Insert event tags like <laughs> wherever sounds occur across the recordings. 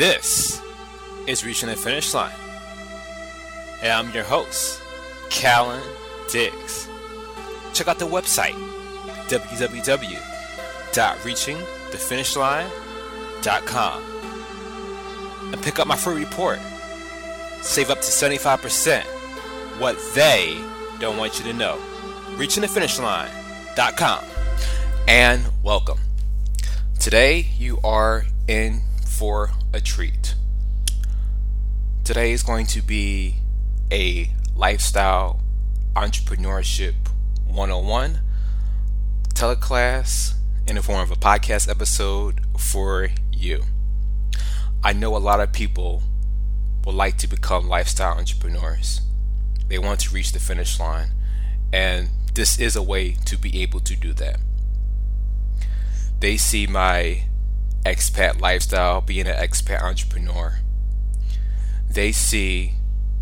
This is Reaching the Finish Line. And I'm your host, Kallen Diggs. Check out the website, www.reachingthefinishline.com. And pick up my free report. Save up to 75% what they don't want you to know. ReachingTheFinishLine.com. And welcome. Today you are in for a treat. Today is going to be a lifestyle entrepreneurship 101 teleclass in the form of a podcast episode for you. I know a lot of people would like to become lifestyle entrepreneurs. They want to reach the finish line, and this is a way to be able to do that. They see my expat lifestyle, being an expat entrepreneur. They see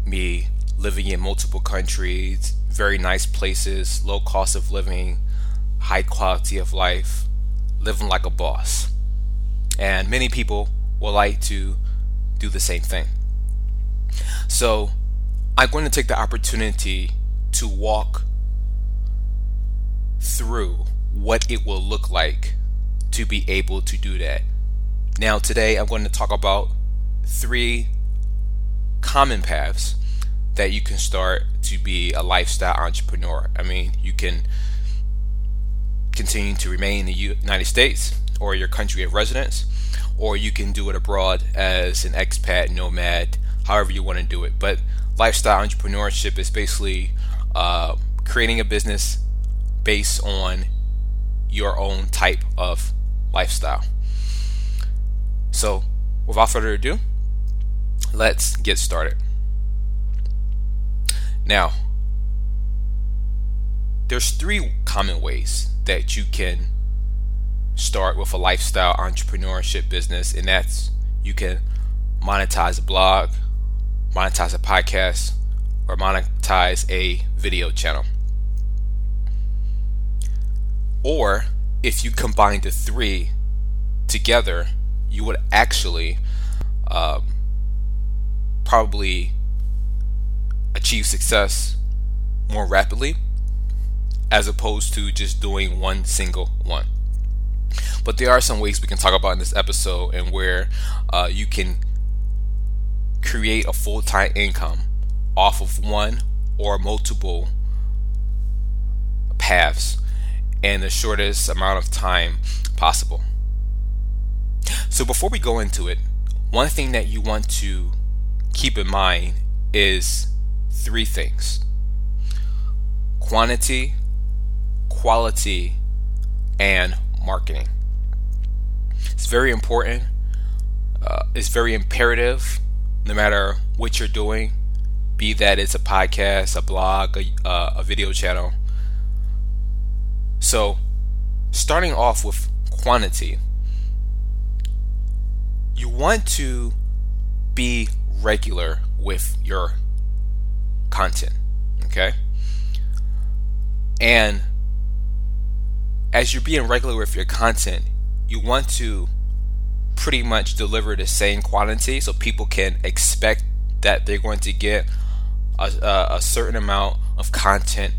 me living in multiple countries, very nice places, low cost of living, high quality of life, living like a boss. And many people will like to do the same thing. So I'm going to take the opportunity to walk through what it will look like to be able to do that. Now, today I'm going to talk about three common paths that you can start to be a lifestyle entrepreneur. I mean, you can continue to remain in the United States or your country of residence, or you can do it abroad as an expat, nomad, however you want to do it. But lifestyle entrepreneurship is basically uh, creating a business based on your own type of lifestyle. So, without further ado, let's get started. Now, there's three common ways that you can start with a lifestyle entrepreneurship business, and that's you can monetize a blog, monetize a podcast, or monetize a video channel. Or if you combine the three together, you would actually um, probably achieve success more rapidly as opposed to just doing one single one. But there are some ways we can talk about in this episode and where uh, you can create a full time income off of one or multiple paths in the shortest amount of time possible. So, before we go into it, one thing that you want to keep in mind is three things quantity, quality, and marketing. It's very important, uh, it's very imperative no matter what you're doing, be that it's a podcast, a blog, a, uh, a video channel. So, starting off with quantity, you want to be regular with your content. Okay? And as you're being regular with your content, you want to pretty much deliver the same quantity so people can expect that they're going to get a, a, certain amount of content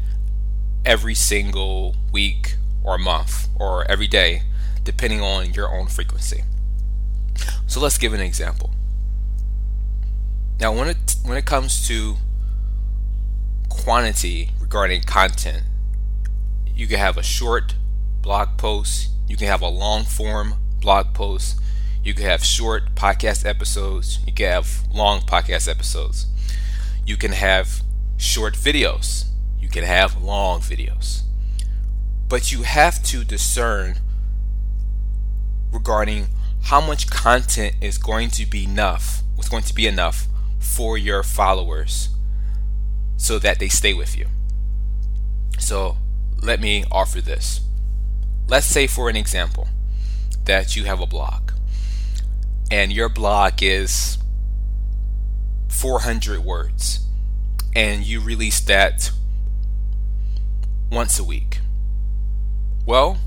every single week or month or every day, depending on your own frequency. So let's give an example. Now, when it when it comes to quantity regarding content, you can have a short blog post, you can have a long form blog post, you can have short podcast episodes, you can have long podcast episodes. You can have short videos, you can have long videos. But you have to discern regarding how much content is going to be enough, what's going to be enough for your followers so that they stay with you. So let me offer this. Let's say, for an example, that you have a blog and your blog is 400 words and you release that once a week. Well,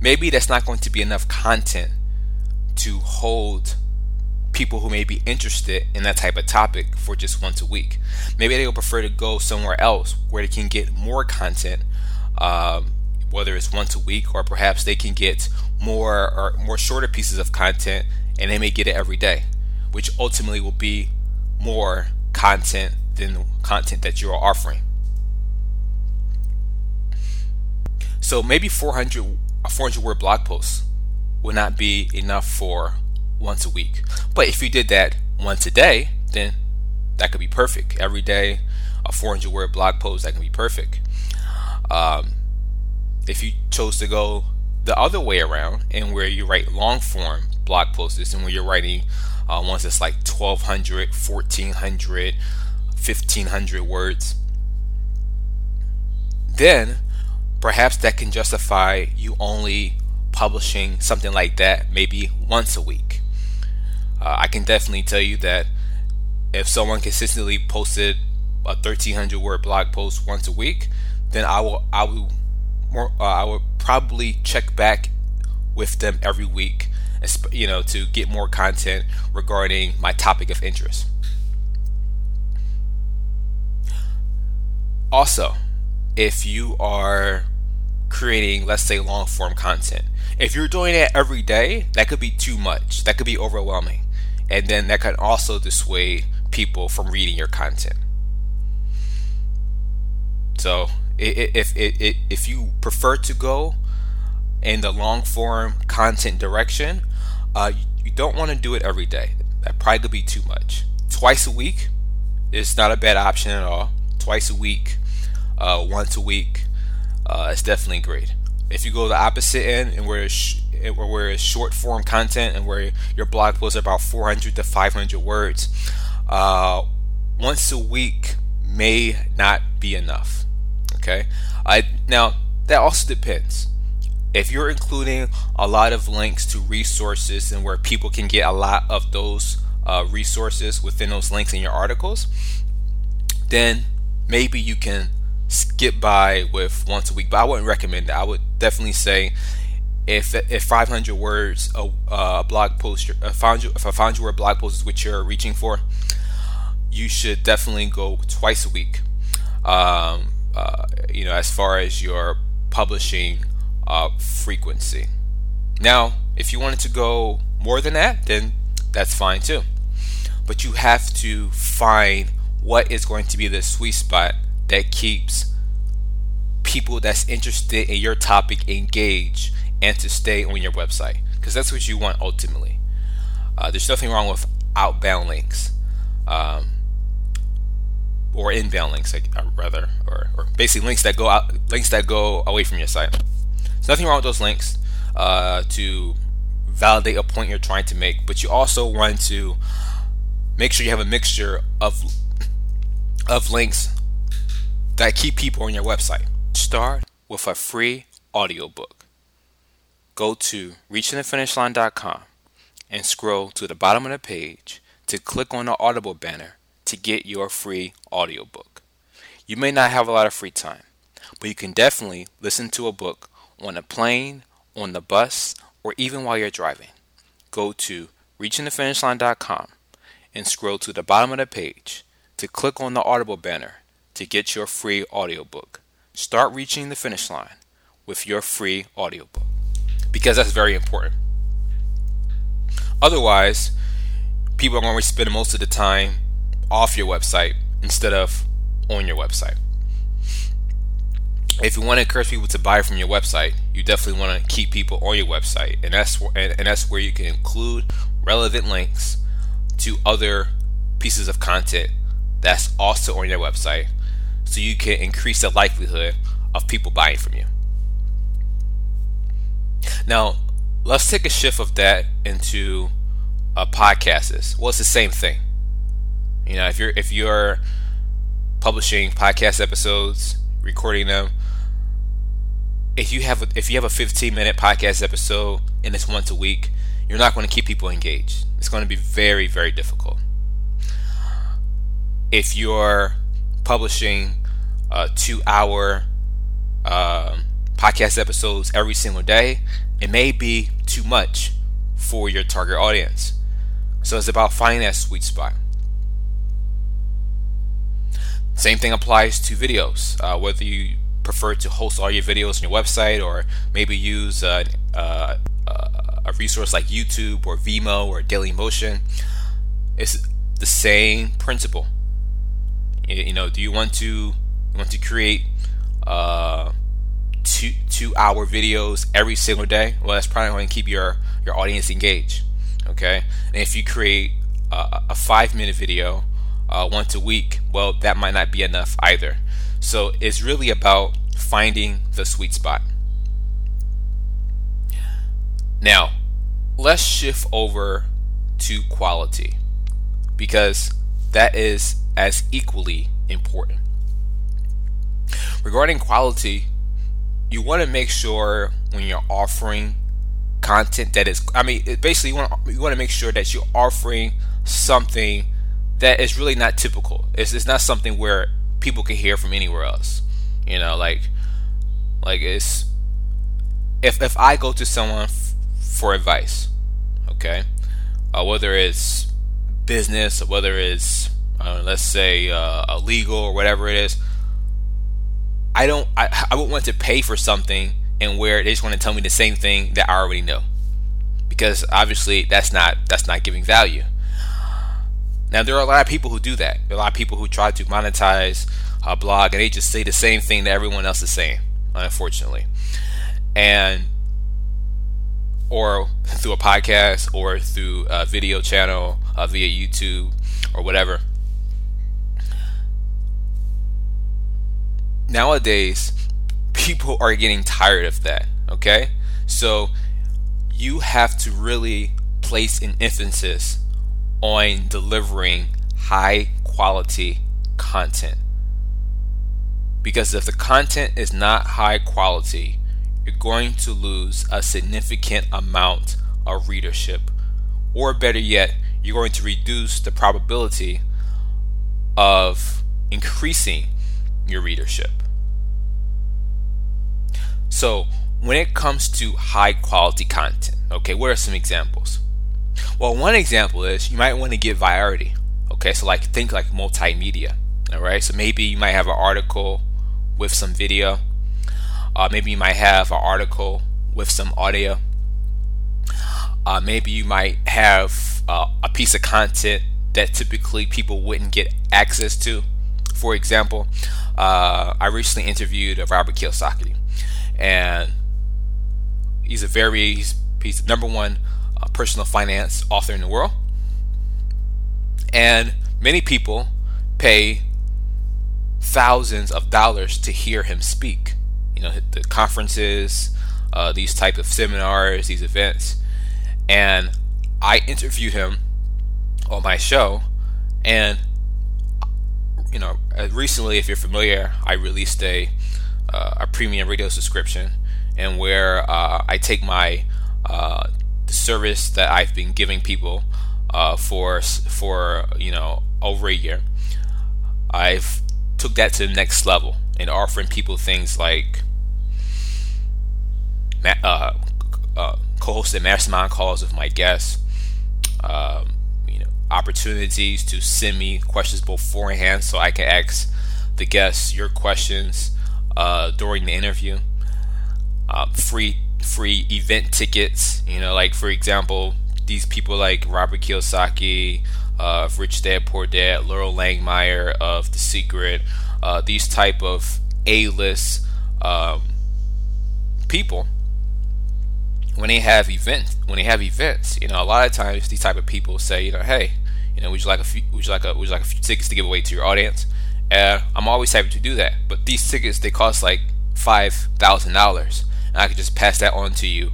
maybe that's not going to be enough content to hold people who may be interested in that type of topic for just once a week. Maybe they would prefer to go somewhere else where they can get more content, um, whether it's once a week or perhaps they can get more or more shorter pieces of content and they may get it every day, which ultimately will be more content than the content that you're offering. So maybe 400 a 400 word blog post would not be enough for once a week. But if you did that once a day, then that could be perfect. Every day, a 400 word blog post that can be perfect. Um, if you chose to go the other way around and where you write long form blog posts and where you're writing uh, ones that's like 1200, 1400, 1500 words, then perhaps that can justify you only publishing something like that maybe once a week. Uh, I can definitely tell you that if someone consistently posted a 1300 word blog post once a week, then I will I will more uh, I will probably check back with them every week, you know, to get more content regarding my topic of interest. Also, if you are creating, let's say, long form content. If you're doing it every day, that could be too much. That could be overwhelming. And then that can also dissuade people from reading your content. So, if, if, if you prefer to go in the long form content direction, uh, you don't want to do it every day. That probably could be too much. Twice a week is not a bad option at all. Twice a week, uh, once a week, uh, it's definitely great. If you go the opposite end and where it's, where it's short form content and where your blog posts are about 400 to 500 words, uh, once a week may not be enough. Okay. I now that also depends. If you're including a lot of links to resources and where people can get a lot of those uh, resources within those links in your articles, then maybe you can skip by with once a week, but I wouldn't recommend it. I would definitely say if if 500 words a, a blog post, a 500, if a 500 word blog post is what you're reaching for, you should definitely go twice a week. Um, uh, you know, as far as your publishing uh, frequency. Now, if you wanted to go more than that, then that's fine too. But you have to find what is going to be the sweet spot that keeps people that's interested in your topic engaged and to stay on your website because that's what you want ultimately. Uh, there's nothing wrong with outbound links um, or inbound links, like, uh, rather, or, or basically links that go out, links that go away from your site. There's nothing wrong with those links uh, to validate a point you're trying to make, but you also want to make sure you have a mixture of of links that keep people on your website. Start with a free audiobook. Go to reachingthefinishline.com and scroll to the bottom of the page to click on the Audible banner to get your free audiobook. You may not have a lot of free time, but you can definitely listen to a book on a plane, on the bus, or even while you're driving. Go to reachingthefinishline.com and scroll to the bottom of the page to click on the Audible banner to get your free audiobook. Start reaching the finish line with your free audiobook because that's very important. Otherwise, people are going to spend most of the time off your website instead of on your website. If you want to encourage people to buy from your website, you definitely want to keep people on your website, and that's and, and that's where you can include relevant links to other pieces of content that's also on your website so you can increase the likelihood of people buying from you. Now, let's take a shift of that into uh, a podcast. Well, it's the same thing. You know, if you're if you're publishing podcast episodes, recording them, if you have a, if you have a 15 minute podcast episode and it's once a week, you're not going to keep people engaged. It's going to be very very difficult. If you're publishing uh, two hour uh, podcast episodes every single day, it may be too much for your target audience. So it's about finding that sweet spot. Same thing applies to videos. Uh, whether you prefer to host all your videos on your website or maybe use uh, a resource like YouTube or Vimeo or Dailymotion, it's the same principle. You know, do you want to want to create uh, two two hour videos every single day? Well, that's probably going to keep your your audience engaged. Okay, and if you create a, a five minute video uh, once a week, well, that might not be enough either. So it's really about finding the sweet spot. Now, let's shift over to quality because that is as equally important. Regarding quality, you want to make sure when you're offering content that is I mean basically you want you want to make sure that you're offering something that is really not typical. It's, it's not something where people can hear from anywhere else. You know, like like it's if if I go to someone f- for advice, okay, uh, whether it's business or whether it's uh, let's say uh, legal or whatever it is, I don't I I would want to pay for something and where they just want to tell me the same thing that I already know, because obviously that's not that's not giving value. Now there are a lot of people who do that. There are a lot of people who try to monetize a blog and they just say the same thing that everyone else is saying unfortunately. And or through a podcast or through a video channel uh, via YouTube or whatever. Nowadays, people are getting tired of that, okay? So you have to really place an emphasis on delivering high quality content. Because if the content is not high quality, you're going to lose a significant amount of readership. Or better yet, you're going to reduce the probability of increasing your readership. So, when it comes to high quality content, okay, what are some examples? Well, one example is you might want to get virality. Okay, so like think like multimedia. All right, so maybe you might have an article with some video. Uh, maybe you might have an article with some audio. Uh, maybe you might have uh, a piece of content that typically people wouldn't get access to. For example, uh, I recently interviewed Robert Kiyosaki, and he's a very he's, he's the number one uh, personal finance author in the world, and many people pay thousands of dollars to hear him speak. You know, the conferences, uh, these type of seminars, these events, and I interviewed him on my show, and you know, uh, recently, if you're familiar, I released a uh, a premium radio subscription, and where uh, I take my uh, service that I've been giving people uh, for for you know over a year. I've took that to the next level and offering people things like uh, uh, co-hosted mastermind calls with my guests, um, you know, opportunities to send me questions beforehand so I can ask the guests your questions uh, during the interview. Uh, free free event tickets, you know, like for example, these people like Robert Kiyosaki, uh, Rich Dad Poor Dad, Loral Langemeier of The Secret, uh, these type of A-list um, people when they have events when they have events you know a lot of times these type of people say you know hey you know would you like a few would you like a would you like a few tickets to give away to your audience and I'm always happy to do that. But these tickets they cost like five thousand dollars. And I could just pass that on to you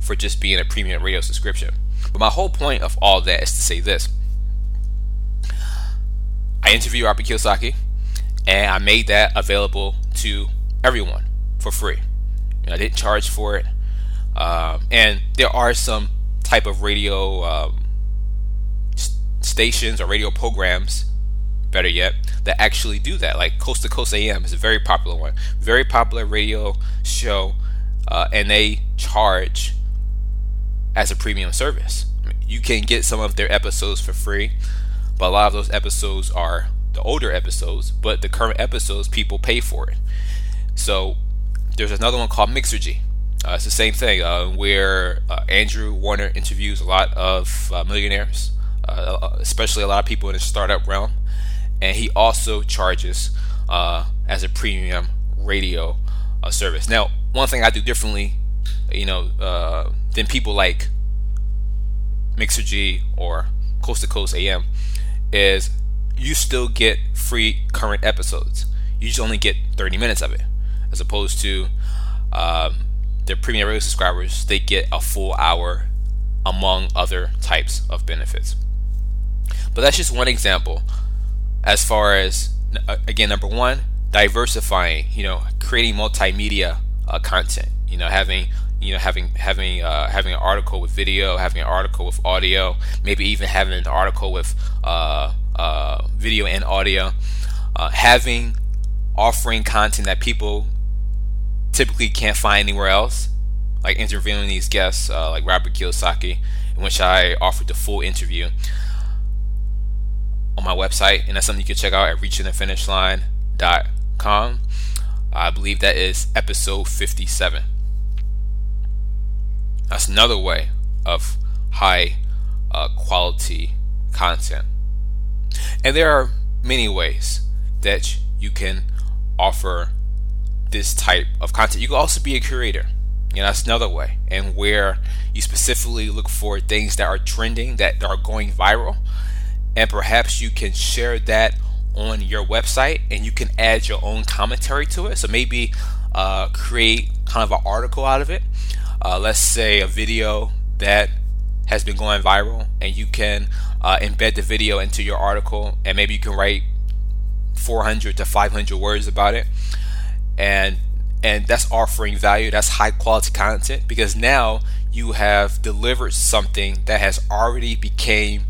for just being a premium radio subscription. But my whole point of all that is to say this. I interview Robert Kiyosaki, and I made that available to everyone for free. You know, I didn't charge for it, um, and there are some type of radio um, stations or radio programs, better yet, that actually do that. Like Coast to Coast AM is a very popular one, very popular radio show, uh, and they charge as a premium service. you can get some of their episodes for free, but a lot of those episodes are the older episodes, but the current episodes people pay for it. So there's another one called Mixergy. Uh, it's the same thing uh, where uh, Andrew Warner interviews a lot of uh, millionaires, uh, especially a lot of people in the startup realm, and he also charges uh, as a premium radio uh, service. Now, one thing I do differently, you know, uh, than people like Mixergy or Coast to Coast AM is you still get free current episodes. You just only get 30 minutes of it, as opposed to um, the premium radio subscribers. They get a full hour, among other types of benefits. But that's just one example. As far as uh, again, number one, diversifying. You know, creating multimedia uh, content. You know, having you know having having uh, having an article with video, having an article with audio, maybe even having an article with uh, uh, video and audio, uh, having offering content that people typically can't find anywhere else, like interviewing these guests like Robert Kiyosaki, in which I offered the full interview on my website, and that's something you can check out at reachingthefinishline.com. I believe that is episode 57. That's another way of high uh, quality content. And there are many ways that you can offer this type of content. You can also be a curator. Know, that's another way. And where you specifically look for things that are trending, that are going viral, and perhaps you can share that on your website and you can add your own commentary to it. So maybe uh, create kind of an article out of it. Uh, let's say a video that has been going viral and you can uh, embed the video into your article and maybe you can write 400 to 500 words about it. And and that's offering value. That's high quality content because now you have delivered something that has already became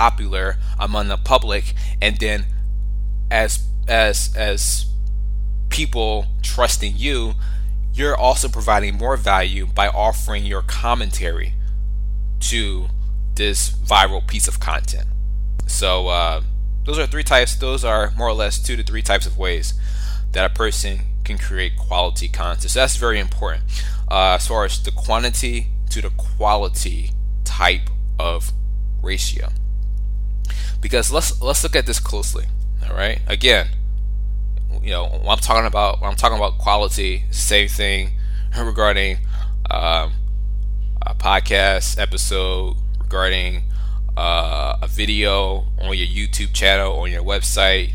popular among the public and then as as as people trusting you you're also providing more value by offering your commentary to this viral piece of content. So, uh, those are three types, those are more or less two to three types of ways that a person can create quality content. So, that's very important uh, as far as the quantity to the quality type of ratio. Because let's let's look at this closely. All right. Again, you know, when I'm talking about when I'm talking about quality, same thing regarding um, a podcast episode, regarding uh, a video on your YouTube channel, on your website,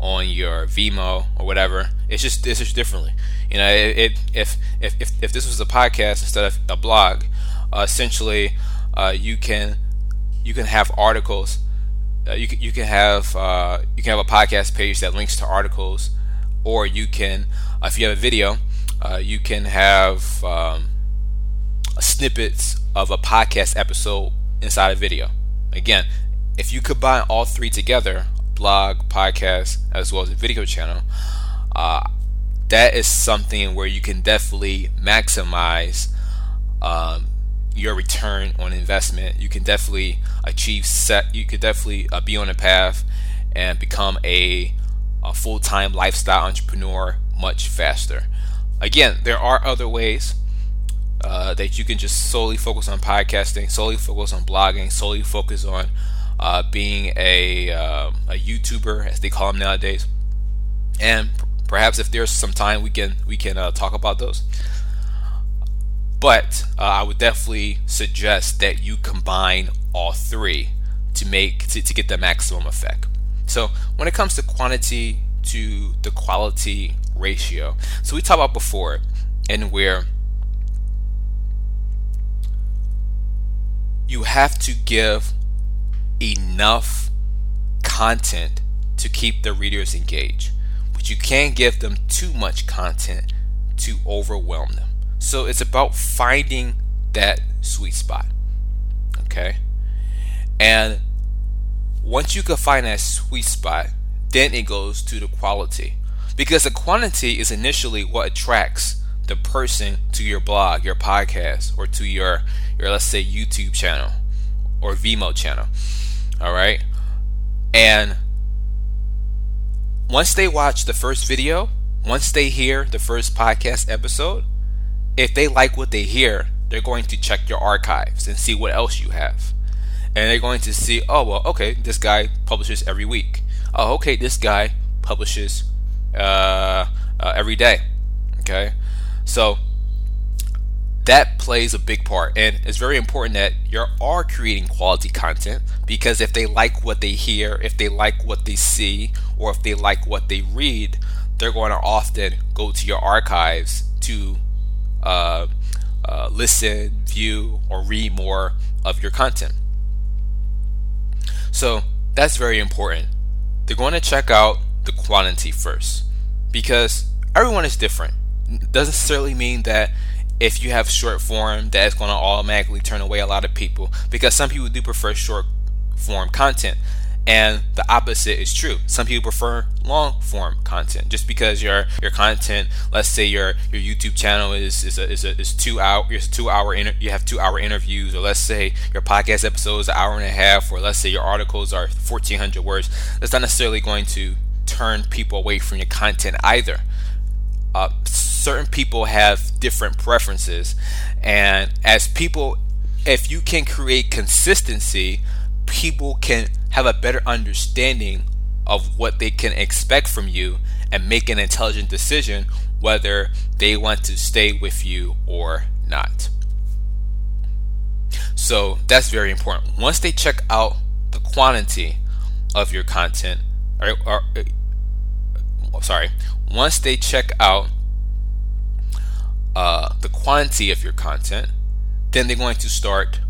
on your Vimeo or whatever. It's just it's just differently. You know, it, it if, if if if this was a podcast instead of a blog, uh, essentially uh, you can you can have articles. Uh, you can you can have uh, you can have a podcast page that links to articles or you can, uh, if you have a video, uh, you can have um, snippets of a podcast episode inside a video. Again, if you combine all three together, blog, podcast, as well as a video channel, uh, that is something where you can definitely maximize um, your return on investment. You can definitely achieve set. You could definitely uh, be on a path and become a a full time lifestyle entrepreneur much faster. Again, there are other ways uh, that you can just solely focus on podcasting, solely focus on blogging, solely focus on uh, being a, uh, a YouTuber, as they call them nowadays. And perhaps if there's some time, we can we can uh, talk about those. But uh, I would definitely suggest that you combine all three to make to, to get the maximum effect. So when it comes to quantity to the quality ratio, so we talked about before, and where you have to give enough content to keep the readers engaged, but you can't give them too much content to overwhelm them. So it's about finding that sweet spot. Okay? And once you can find that sweet spot, then it goes to the quality. Because the quantity is initially what attracts the person to your blog, your podcast, or to your, your let's say YouTube channel, or Vimeo channel. All right. And once they watch the first video, once they hear the first podcast episode, if they like what they hear, they're going to check your archives and see what else you have. And they're going to see, oh, well, okay, this guy publishes every week. Oh, okay, this guy publishes uh, uh, every day. Okay. So that plays a big part and it's very important that you are creating quality content because if they like what they hear if they like what they see or if they like what they read they're going to often go to your archives to uh, uh, listen view or read more of your content. So that's very important. They're going to check out the quantity first because everyone is different. It doesn't necessarily mean that if you have short form, that's going to automatically turn away a lot of people because some people do prefer short form content. And the opposite is true. Some people prefer long form content. Just because your your content, let's say your your YouTube channel is is a, is, a, is two hour is two hour inter, you have two hour interviews, or let's say your podcast episode is an hour and a half, or let's say your articles are fourteen hundred words. That's not necessarily going to turn people away from your content either. Uh, certain people have different preferences and as people if you can create consistency people can have a better understanding of what they can expect from you and make an intelligent decision whether they want to stay with you or not. So that's very important. Once they check out the quantity of your content or, or uh, sorry once they check out uh, the quantity of your content, then they're going to start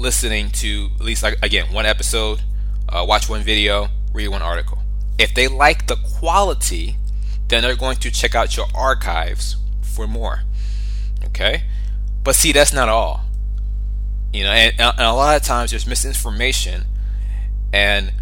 listening to at least like again one episode, uh, watch one video, read one article. If they like the quality, then they're going to check out your archives for more. Okay, but see that's not all. You know, and, and a lot of times there's misinformation, and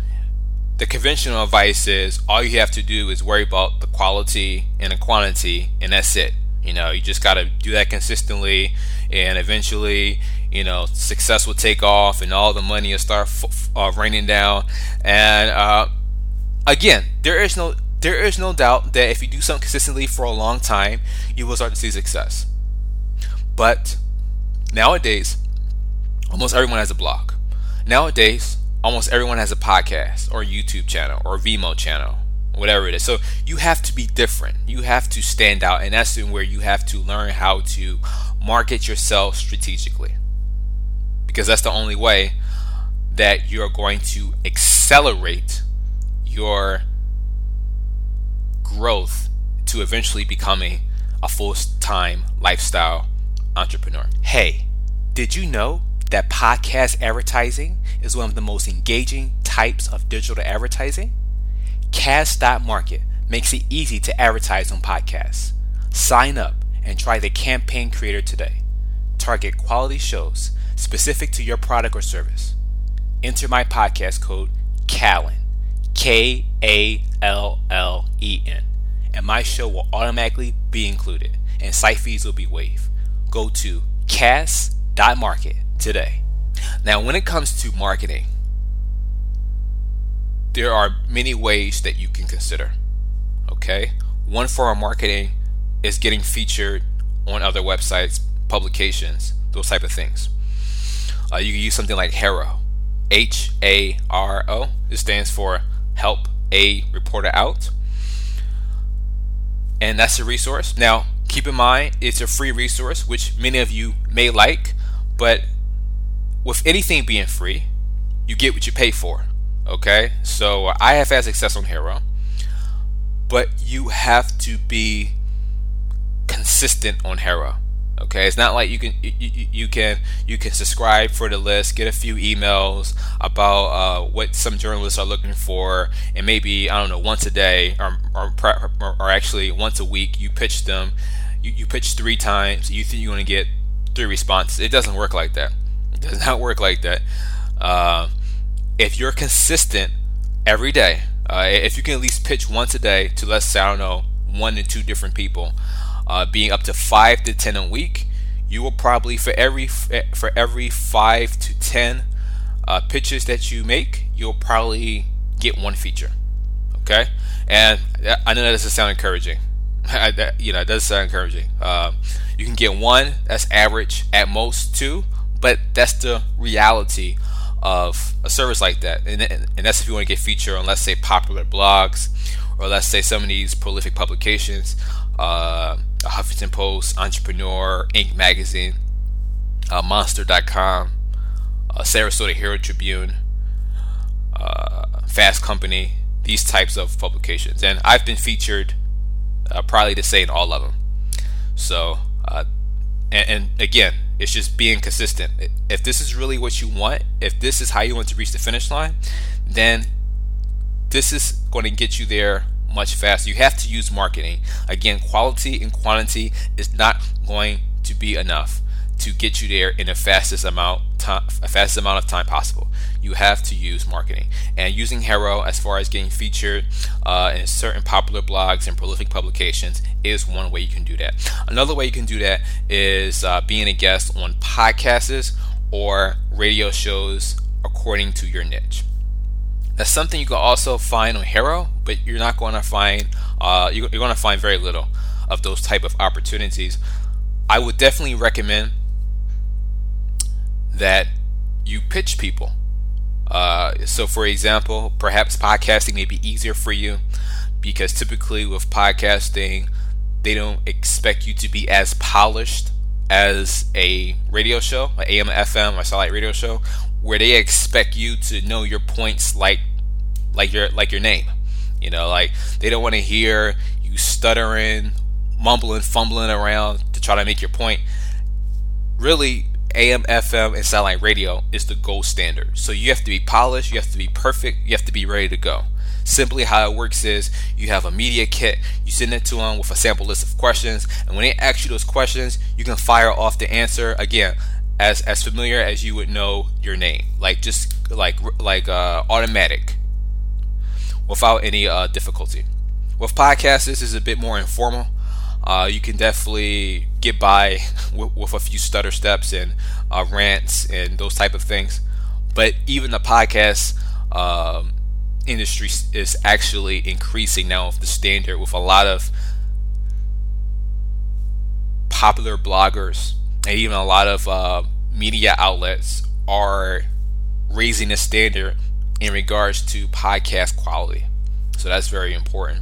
the conventional advice is all you have to do is worry about the quality and the quantity, and that's it. You know, you just got to do that consistently, and eventually, you know, success will take off, and all the money will start f- uh, raining down. And uh, again, there is no there is no doubt that if you do something consistently for a long time, you will start to see success. But nowadays, almost everyone has a blog. Nowadays, almost everyone has a podcast or YouTube channel or Vimeo channel whatever it is. So you have to be different. You have to stand out, and that's where you have to learn how to market yourself strategically. Because that's the only way that you're going to accelerate your growth to eventually becoming a full time lifestyle entrepreneur. Hey, did you know that podcast advertising is one of the most engaging types of digital advertising? Cast.market makes it easy to advertise on podcasts. Sign up and try the campaign creator today. Target quality shows specific to your product or service. Enter my podcast code KALLEN, K A L L E N, and my show will automatically be included and site fees will be waived. Go to cast.market today. Now, when it comes to marketing, there are many ways that you can consider. Okay? One form of marketing is getting featured on other websites, publications, those type of things. Uh, you can use something like HARO. H A R O. It stands for Help a Reporter Out. And that's a resource. Now, keep in mind, it's a free resource, which many of you may like, but with anything being free, you get what you pay for. Okay, so I have had success on HARO, but you have to be consistent on HARO. Okay, it's not like you can you, you can you can subscribe for the list, get a few emails about uh, what some journalists are looking for, and maybe I don't know once a day or or, or actually once a week you pitch them. You, you pitch three times. You think you're going to get three responses. It doesn't work like that. It does <laughs> not work like that. Uh, if you're consistent every day, uh, if you can at least pitch once a day to let's say I don't know one to two different people, uh, being up to five to ten a week, you will probably for every for every five to ten uh, pitches that you make, you'll probably get one feature. Okay, and I know that doesn't sound encouraging. <laughs> you know, it does sound encouraging. Uh, you can get one. That's average at most two, but that's the reality of a service like that. And, and that's if you want to get featured on, let's say, popular blogs, or let's say some of these prolific publications, uh, Huffington Post, Entrepreneur, Inc. Magazine, uh, Monster.com, uh, Sarasota Herald Tribune, uh, Fast Company, these types of publications. And I've been featured uh, probably to say in all of them. So, uh, and, and, again, it's just being consistent. If this is really what you want, if this is how you want to reach the finish line, then this is going to get you there much faster. You have to use marketing. Again, quality and quantity is not going to be enough to get you there in the fastest amount time, fastest amount of time possible. You have to use marketing and using HARO as far as getting featured uh, in certain popular blogs and prolific publications is one way you can do that. Another way you can do that is uh, being a guest on podcasts or radio shows according to your niche. That's something you can also find on HARO, but you're not going to find uh, you're going to find very little of those type of opportunities. I would definitely recommend that you pitch people. Uh, so, for example, perhaps podcasting may be easier for you because typically with podcasting, they don't expect you to be as polished as a radio show, an AM, FM, or satellite radio show, where they expect you to know your points like like your like your name. You know, like they don't want to hear you stuttering, mumbling, fumbling around to try to make your point. Really, AM, FM, and satellite radio is the gold standard. So you have to be polished, you have to be perfect, you have to be ready to go. Simply how it works is you have a media kit, you send it to them with a sample list of questions, and when they ask you those questions, you can fire off the answer again as as familiar as you would know your name, like just like like uh, automatic, without any uh, difficulty. With podcasts, this is a bit more informal. Uh, you can definitely get by <laughs> with, with, a few stutter steps and uh, rants and those type of things. But even the podcast um, industry is actually increasing now of the standard with a lot of popular bloggers and even a lot of uh, media outlets are raising the standard in regards to podcast quality. So that's very important.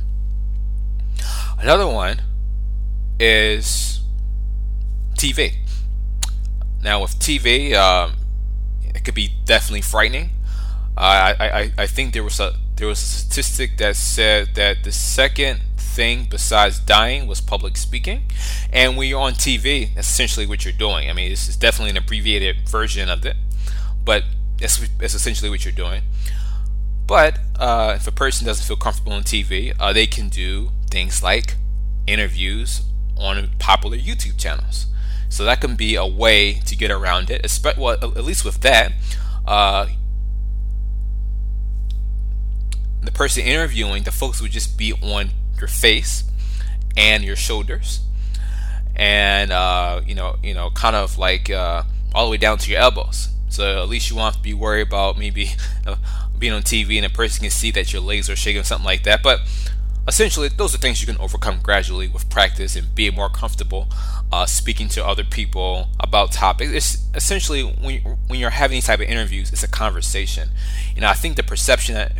Another one is TV. Now, with TV, um, it could be definitely frightening. Uh, I, I, I think there was a there was a statistic that said that the second thing besides dying was public speaking. And when you're on TV, that's essentially what you're doing. I mean, this is definitely an abbreviated version of it, but it's, it's essentially what you're doing. But uh, if a person doesn't feel comfortable on TV, uh, they can do things like interviews on popular YouTube channels. So that can be a way to get around it. Well, at least with that, uh, the person interviewing, the folks would just be on your face and your shoulders, and uh, you know, you know, kind of like uh, all the way down to your elbows. So at least you won't have to be worried about maybe <laughs> being on TV and a person can see that your legs are shaking, or something like that. But essentially, those are things you can overcome gradually with practice and being more comfortable uh, speaking to other people about topics. It's essentially when when you're having these type of interviews, it's a conversation. You know, I think the perception that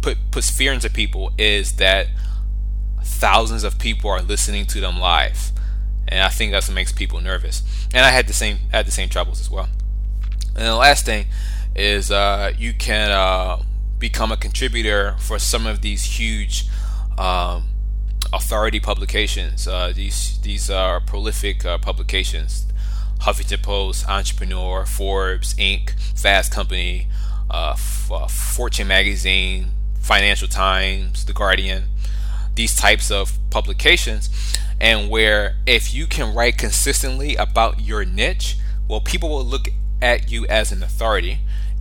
put puts fear into people is that thousands of people are listening to them live, and I think that's what makes people nervous. And I had the same I had the same troubles as well. And the last thing is uh, you can uh, become a contributor for some of these huge um, authority publications. Uh, these these are prolific uh, publications: Huffington Post, Entrepreneur, Forbes, Inc., Fast Company, uh, F- uh, Fortune Magazine, Financial Times, The Guardian. These types of publications, and where if you can write consistently about your niche, well, people will look at you as an authority,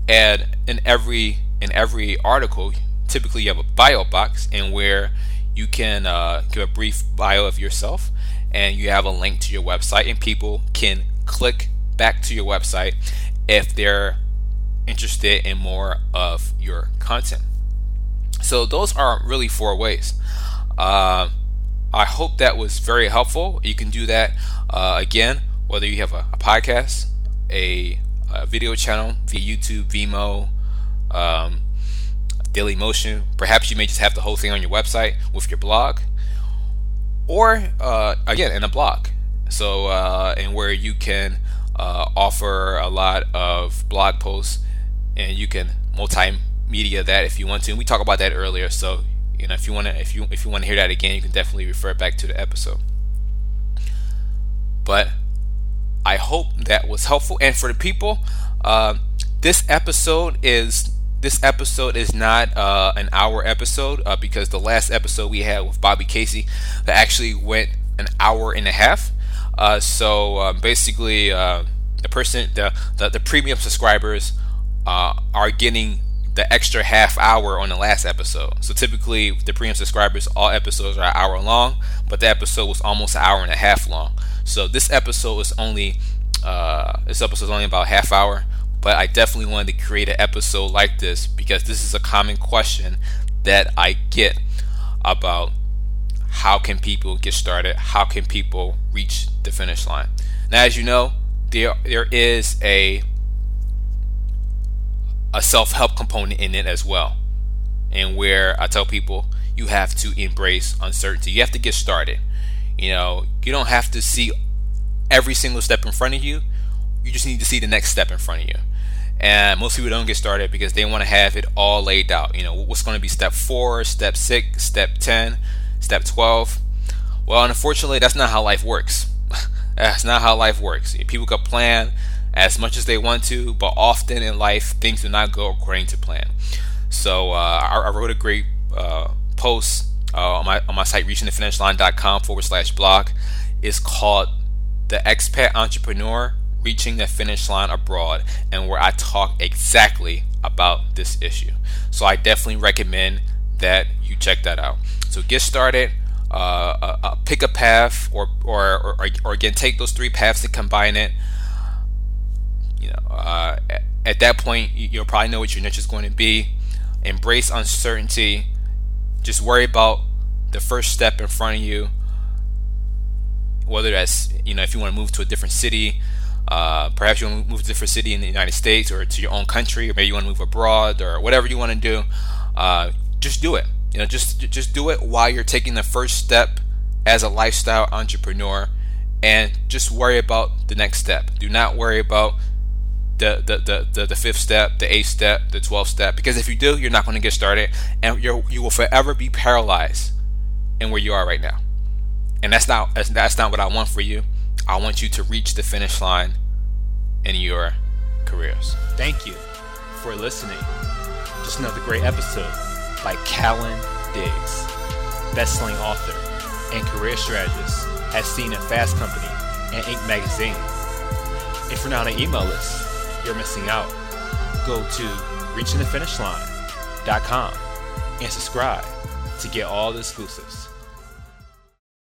and in every in every article, typically you have a bio box, and where you can uh, give a brief bio of yourself and you have a link to your website and people can click back to your website if they're interested in more of your content. So those are really four ways. Uh, I hope that was very helpful. You can do that uh, again, whether you have a, a podcast, a, a, video channel via YouTube, Vimeo, um, Dailymotion. Perhaps you may just have the whole thing on your website with your blog, or uh, again in a blog. So uh, and where you can uh, offer a lot of blog posts, and you can multimedia that if you want to. And we talked about that earlier, so you know if you want to if you if you want to hear that again, you can definitely refer back to the episode. But I hope that was helpful, and for the people, uh, this episode is this episode is not uh, an hour episode uh, because the last episode we had with Bobby Casey that actually went an hour and a half. Uh, so um, basically, uh, the person, the, the, the premium subscribers uh, are getting the extra half hour on the last episode. So typically, the premium subscribers, all episodes are an hour long, but the episode was almost an hour and a half long. So this episode is only uh, this episode is only about half hour but I definitely wanted to create an episode like this because this is a common question that I get about how can people get started? How can people reach the finish line? Now, as you know, there there is a a self-help component in it as well. And where I tell people you have to embrace uncertainty. You have to get started. You know, you don't have to see every single step in front of you. You just need to see the next step in front of you. And most people don't get started because they want to have it all laid out. You know, what's going to be step four, step six, step 10, step 12. Well, unfortunately, that's not how life works. <laughs> that's not how life works. People can plan as much as they want to, but often in life, things do not go according to plan. So uh, I, I, wrote a great uh, post uh, on, my, on my site, reachingthefinishline.com forward slash blog. It's called The Expat Entrepreneur Reaching the Finish Line Abroad, and where I talk exactly about this issue. So I definitely recommend that you check that out. So get started. Uh, uh, uh, pick a path, or, or, or or again take those three paths and combine it. You know, uh, at, at that point, you'll probably know what your niche is going to be. Embrace uncertainty. Just worry about the first step in front of you. Whether that's you know if you want to move to a different city, uh, perhaps you want to move to a different city in the United States or to your own country, or maybe you want to move abroad or whatever you want to do. Uh, just do it. You know, just just do it while you're taking the first step as a lifestyle entrepreneur, and just worry about the next step. Do not worry about the the, the, the, fifth step, the eighth step, the twelfth step, because if you do, you're not going to get started, and you you will forever be paralyzed in where you are right now. And that's not that's not what I want for you. I want you to reach the finish line in your careers. Thank you for listening. Just another great episode by Kallen Diggs, best-selling author and career strategist as seen at Fast Company and Inc. magazine. If you're not on an email list, you're missing out. Go to reachingthefinishline.com and subscribe to get all the exclusives.